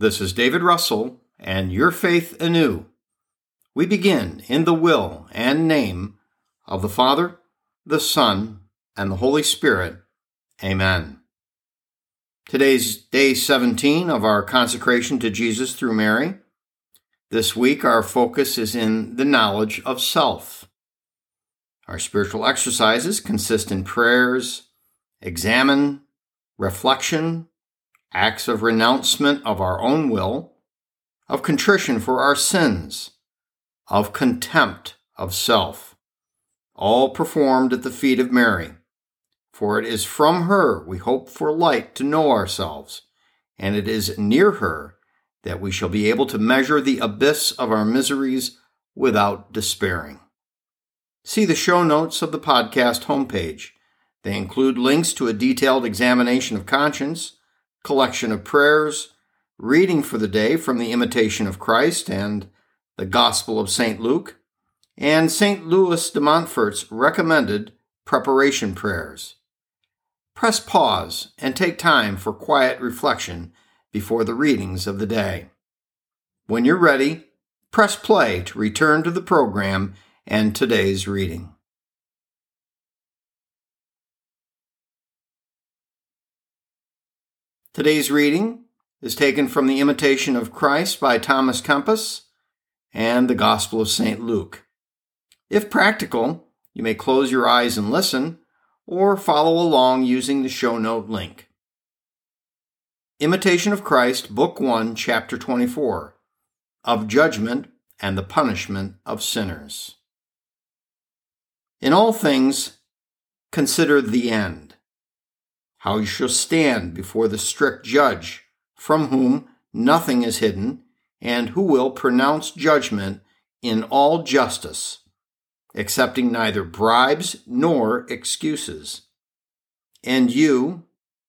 This is David Russell and Your Faith Anew. We begin in the will and name of the Father, the Son, and the Holy Spirit. Amen. Today's day 17 of our consecration to Jesus through Mary. This week, our focus is in the knowledge of self. Our spiritual exercises consist in prayers, examen, reflection, acts of renouncement of our own will, of contrition for our sins, of contempt of self, all performed at the feet of Mary. For it is from her we hope for light to know ourselves, and it is near her that we shall be able to measure the abyss of our miseries without despairing. See the show notes of the podcast homepage. They include links to a detailed examination of conscience, collection of prayers, reading for the day from the Imitation of Christ and the Gospel of St. Luke, and St. Louis de Montfort's recommended preparation prayers. Press pause and take time for quiet reflection before the readings of the day. When you're ready, press play to return to the program and today's reading. Today's reading is taken from the Imitation of Christ by Thomas Kempis and the Gospel of St. Luke. If practical, you may close your eyes and listen, or follow along using the show note link. Imitation of Christ, Book 1, Chapter 24 Of Judgment and the Punishment of Sinners. In all things, consider the end, how you shall stand before the strict judge, from whom nothing is hidden, and who will pronounce judgment in all justice, accepting neither bribes nor excuses. And you,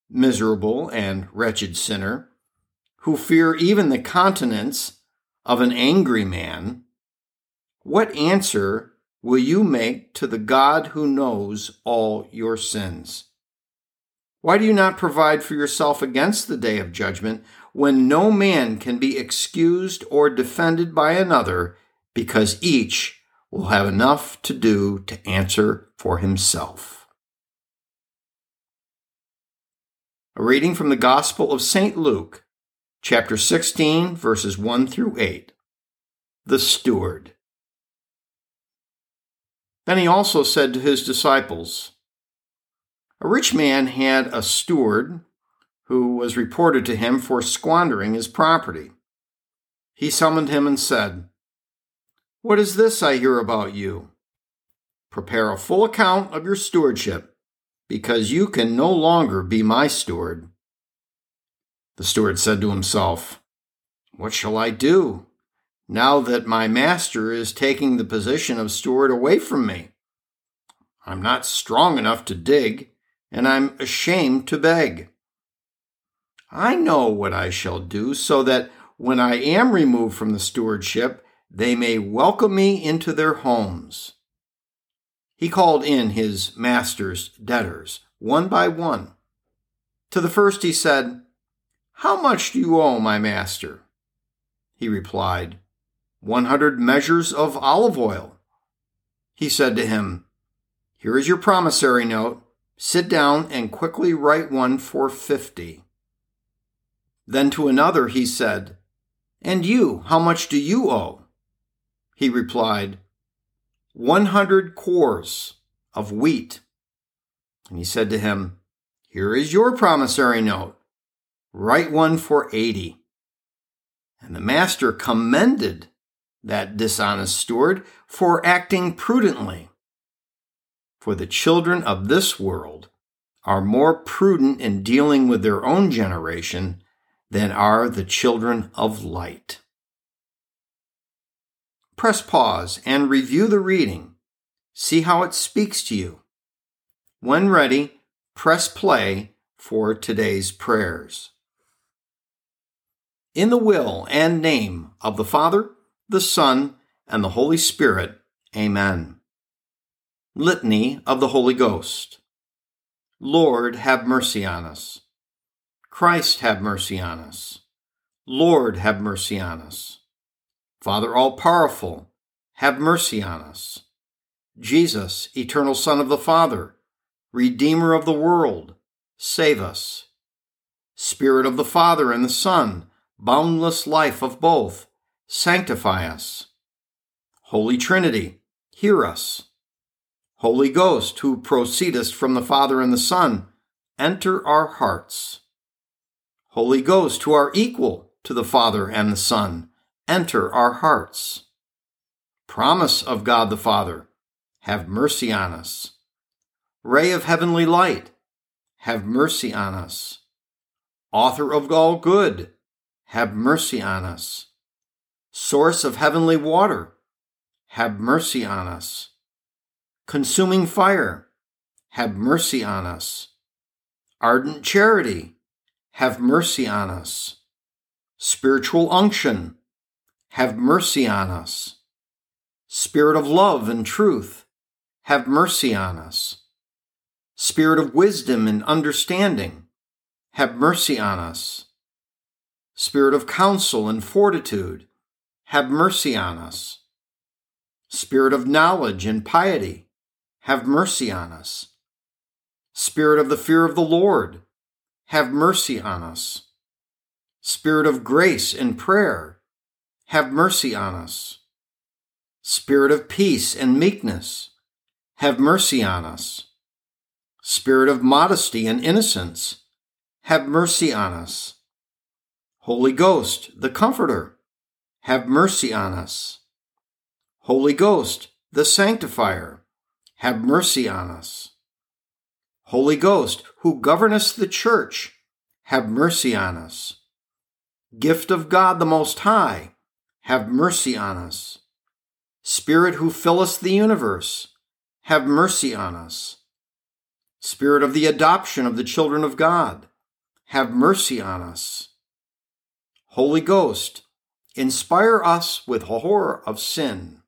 miserable and wretched sinner, who fear even the countenance of an angry man, what answer will you make to the God who knows all your sins? Why do you not provide for yourself against the day of judgment when no man can be excused or defended by another because each will have enough to do to answer for himself? A reading from the Gospel of St. Luke, chapter 16, verses 1 through 8. The Steward. Then he also said to his disciples, A rich man had a steward who was reported to him for squandering his property. He summoned him and said, What is this I hear about you? Prepare a full account of your stewardship because you can no longer be my steward. The steward said to himself, What shall I do now that my master is taking the position of steward away from me? I'm not strong enough to dig, and I'm ashamed to beg. I know what I shall do so that when I am removed from the stewardship, they may welcome me into their homes. He called in his master's debtors, one by one. To the first he said, How much do you owe my master? He replied, One hundred measures of olive oil. He said to him, Here is your promissory note. Sit down and quickly write one for fifty. Then to another he said, And you, how much do you owe? He replied, One hundred kors of wheat. And he said to him, Here is your promissory note. Write one for eighty. And the master commended that dishonest steward for acting prudently. For the children of this world are more prudent in dealing with their own generation than are the children of light. Press pause and review the reading. See how it speaks to you. When ready, press play for today's prayers. In the will and name of the Father, the Son, and the Holy Spirit, Amen. Litany of the Holy Ghost. Lord, have mercy on us. Christ, have mercy on us. Lord, have mercy on us. Father all powerful, have mercy on us. Jesus, eternal Son of the Father, Redeemer of the world, save us. Spirit of the Father and the Son, boundless life of both, sanctify us. Holy Trinity, hear us. Holy Ghost, who proceedest from the Father and the Son, enter our hearts. Holy Ghost, who are equal to the Father and the Son, enter our hearts. Promise of God the Father, have mercy on us. Ray of heavenly light, have mercy on us. Author of all good, have mercy on us. Source of heavenly water, have mercy on us consuming fire, have mercy on us. Ardent charity, have mercy on us. Spiritual unction, have mercy on us. Spirit of love and truth, have mercy on us. Spirit of wisdom and understanding, have mercy on us. Spirit of counsel and fortitude, have mercy on us. Spirit of knowledge and piety, have mercy on us. Spirit of the fear of the Lord, have mercy on us. Spirit of grace and prayer, have mercy on us. Spirit of peace and meekness, have mercy on us. Spirit of modesty and innocence, have mercy on us. Holy Ghost, the Comforter, have mercy on us. Holy Ghost, the Sanctifier, have mercy on us. Holy Ghost, who governest the church, have mercy on us. Gift of God the Most High, have mercy on us. Spirit who fillest the universe, have mercy on us. Spirit of the adoption of the children of God, have mercy on us. Holy Ghost, inspire us with horror of sin.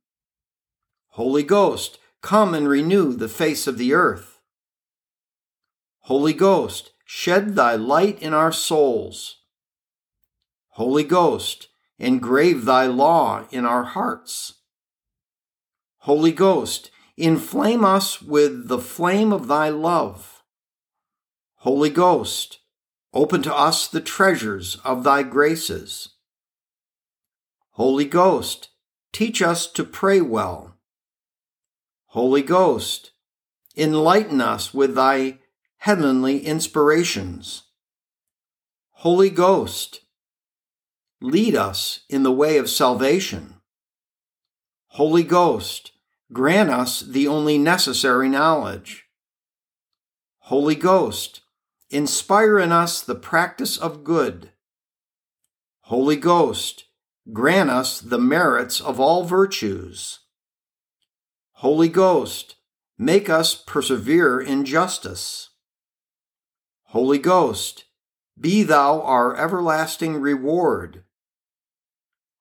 Holy Ghost, Come and renew the face of the earth. Holy Ghost, shed thy light in our souls. Holy Ghost, engrave thy law in our hearts. Holy Ghost, inflame us with the flame of thy love. Holy Ghost, open to us the treasures of thy graces. Holy Ghost, teach us to pray well. Holy Ghost, enlighten us with thy heavenly inspirations. Holy Ghost, lead us in the way of salvation. Holy Ghost, grant us the only necessary knowledge. Holy Ghost, inspire in us the practice of good. Holy Ghost, grant us the merits of all virtues. Holy Ghost, make us persevere in justice. Holy Ghost, be thou our everlasting reward.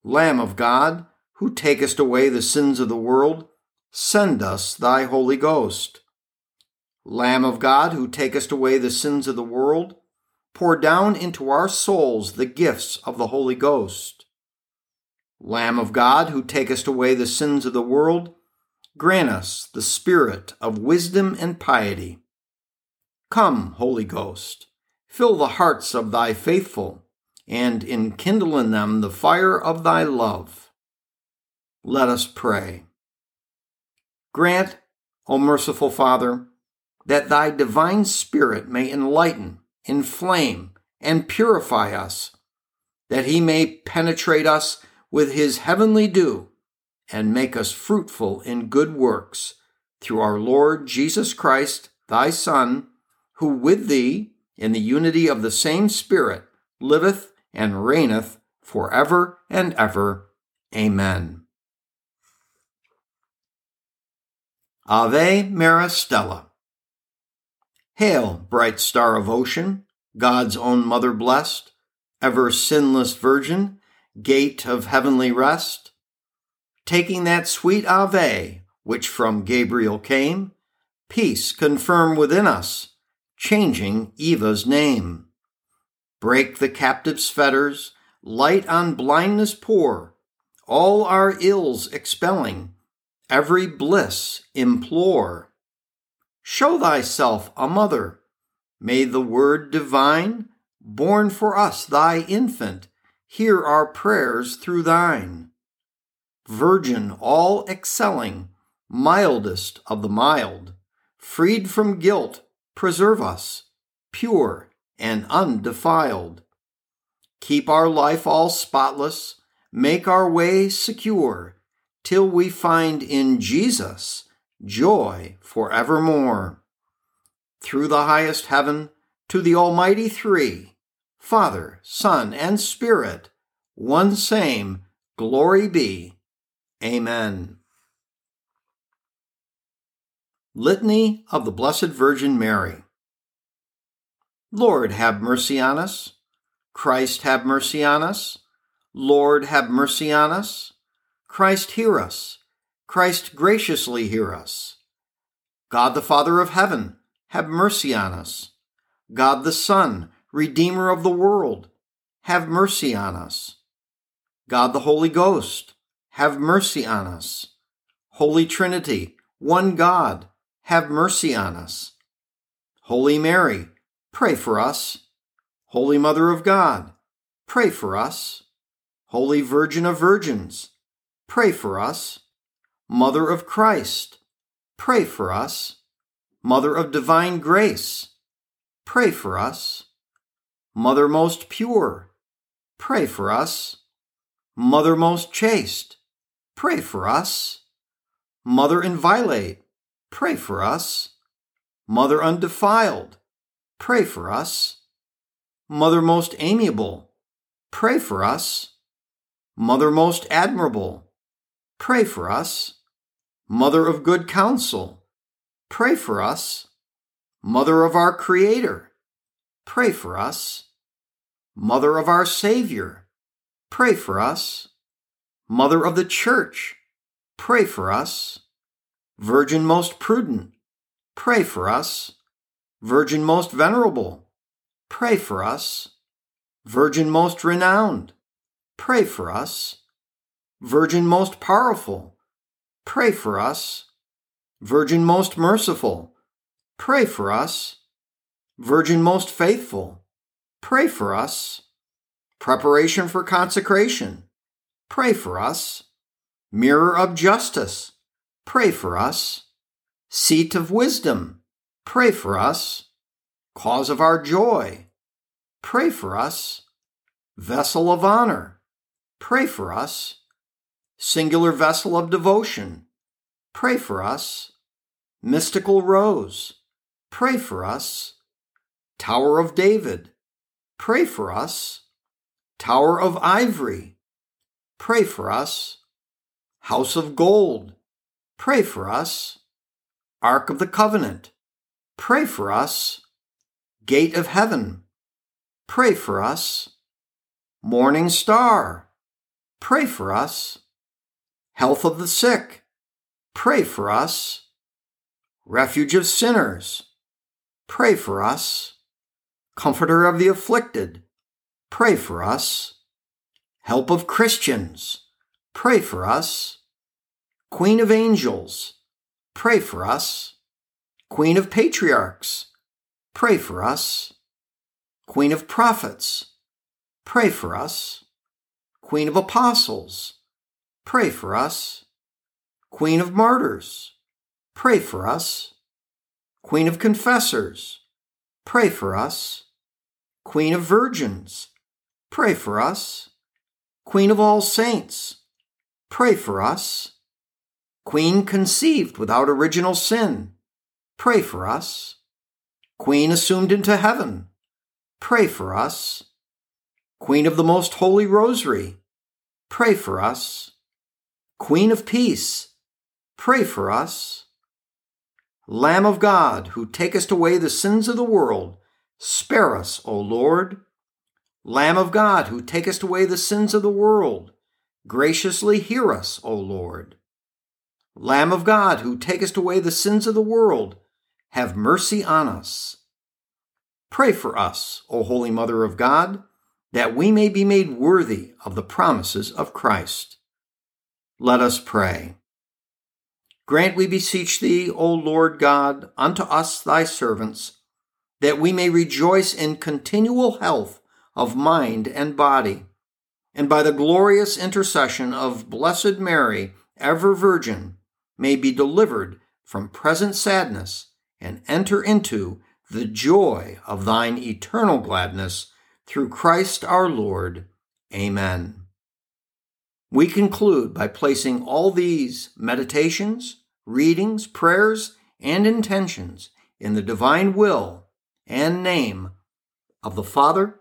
Lamb of God, who takest away the sins of the world, send us thy Holy Ghost. Lamb of God, who takest away the sins of the world, pour down into our souls the gifts of the Holy Ghost. Lamb of God, who takest away the sins of the world, grant us the spirit of wisdom and piety. Come, Holy Ghost, fill the hearts of thy faithful, and enkindle in them the fire of thy love. Let us pray. Grant, O merciful Father, that thy divine Spirit may enlighten, inflame, and purify us, that he may penetrate us with his heavenly dew and make us fruitful in good works, through our Lord Jesus Christ, thy Son, who with thee, in the unity of the same Spirit, liveth and reigneth for ever and ever. Amen. Ave Maris Stella. Hail, bright star of ocean, God's own mother blessed, ever sinless virgin, gate of heavenly rest. Taking that sweet Ave, which from Gabriel came, peace confirm within us, changing Eva's name. Break the captive's fetters, light on blindness pour, all our ills expelling, every bliss implore. Show thyself a mother. May the word divine, born for us thy infant, hear our prayers through thine. Virgin all excelling, mildest of the mild, freed from guilt, preserve us, pure and undefiled. Keep our life all spotless, make our way secure, till we find in Jesus joy forevermore. Through the highest heaven, to the Almighty Three, Father, Son, and Spirit, one same, glory be. Amen. Litany of the Blessed Virgin Mary. Lord, have mercy on us. Christ, have mercy on us. Lord, have mercy on us. Christ, hear us. Christ, graciously hear us. God the Father of heaven, have mercy on us. God the Son, Redeemer of the world, have mercy on us. God the Holy Ghost, have mercy on us. Holy Trinity, one God, have mercy on us. Holy Mary, pray for us. Holy Mother of God, pray for us. Holy Virgin of Virgins, pray for us. Mother of Christ, pray for us. Mother of Divine Grace, pray for us. Mother most pure, pray for us. Mother most chaste, pray for us. Mother inviolate, pray for us. Mother undefiled, pray for us. Mother most amiable, pray for us. Mother most admirable, pray for us. Mother of good counsel, pray for us. Mother of our Creator, pray for us. Mother of our Savior, pray for us. Mother of the Church, pray for us. Virgin most prudent, pray for us. Virgin most venerable, pray for us. Virgin most renowned, pray for us. Virgin most powerful, pray for us. Virgin most merciful, pray for us. Virgin most faithful, pray for us. Preparation for consecration, pray for us. Mirror of justice, pray for us. Seat of wisdom, pray for us. Cause of our joy, pray for us. Vessel of honor, pray for us. Singular vessel of devotion, pray for us. Mystical rose, pray for us. Tower of David, pray for us. Tower of Ivory, pray for us. House of Gold, pray for us. Ark of the Covenant, pray for us. Gate of Heaven, pray for us. Morning Star, pray for us. Health of the sick, pray for us. Refuge of sinners, pray for us. Comforter of the afflicted, pray for us. Help of Christians, pray for us. Queen of angels, pray for us. Queen of patriarchs, pray for us. Queen of prophets, pray for us. Queen of Apostles, pray for us. Queen of Martyrs, pray for us. Queen of Confessors, pray for us. Queen of Virgins, pray for us. Queen of all saints, pray for us. Queen conceived without original sin, pray for us. Queen assumed into heaven, pray for us. Queen of the Most Holy Rosary, pray for us. Queen of Peace, pray for us. Lamb of God, who takest away the sins of the world, spare us, O Lord. Lamb of God, who takest away the sins of the world, graciously hear us, O Lord. Lamb of God, who takest away the sins of the world, have mercy on us. Pray for us, O Holy Mother of God that we may be made worthy of the promises of Christ. Let us pray. Grant, we beseech thee, O Lord God, unto us thy servants, that we may rejoice in continual health of mind and body, and by the glorious intercession of Blessed Mary, ever Virgin, may be delivered from present sadness and enter into the joy of thine eternal gladness through Christ our Lord. Amen. We conclude by placing all these meditations, readings, prayers, and intentions in the divine will and name of the Father,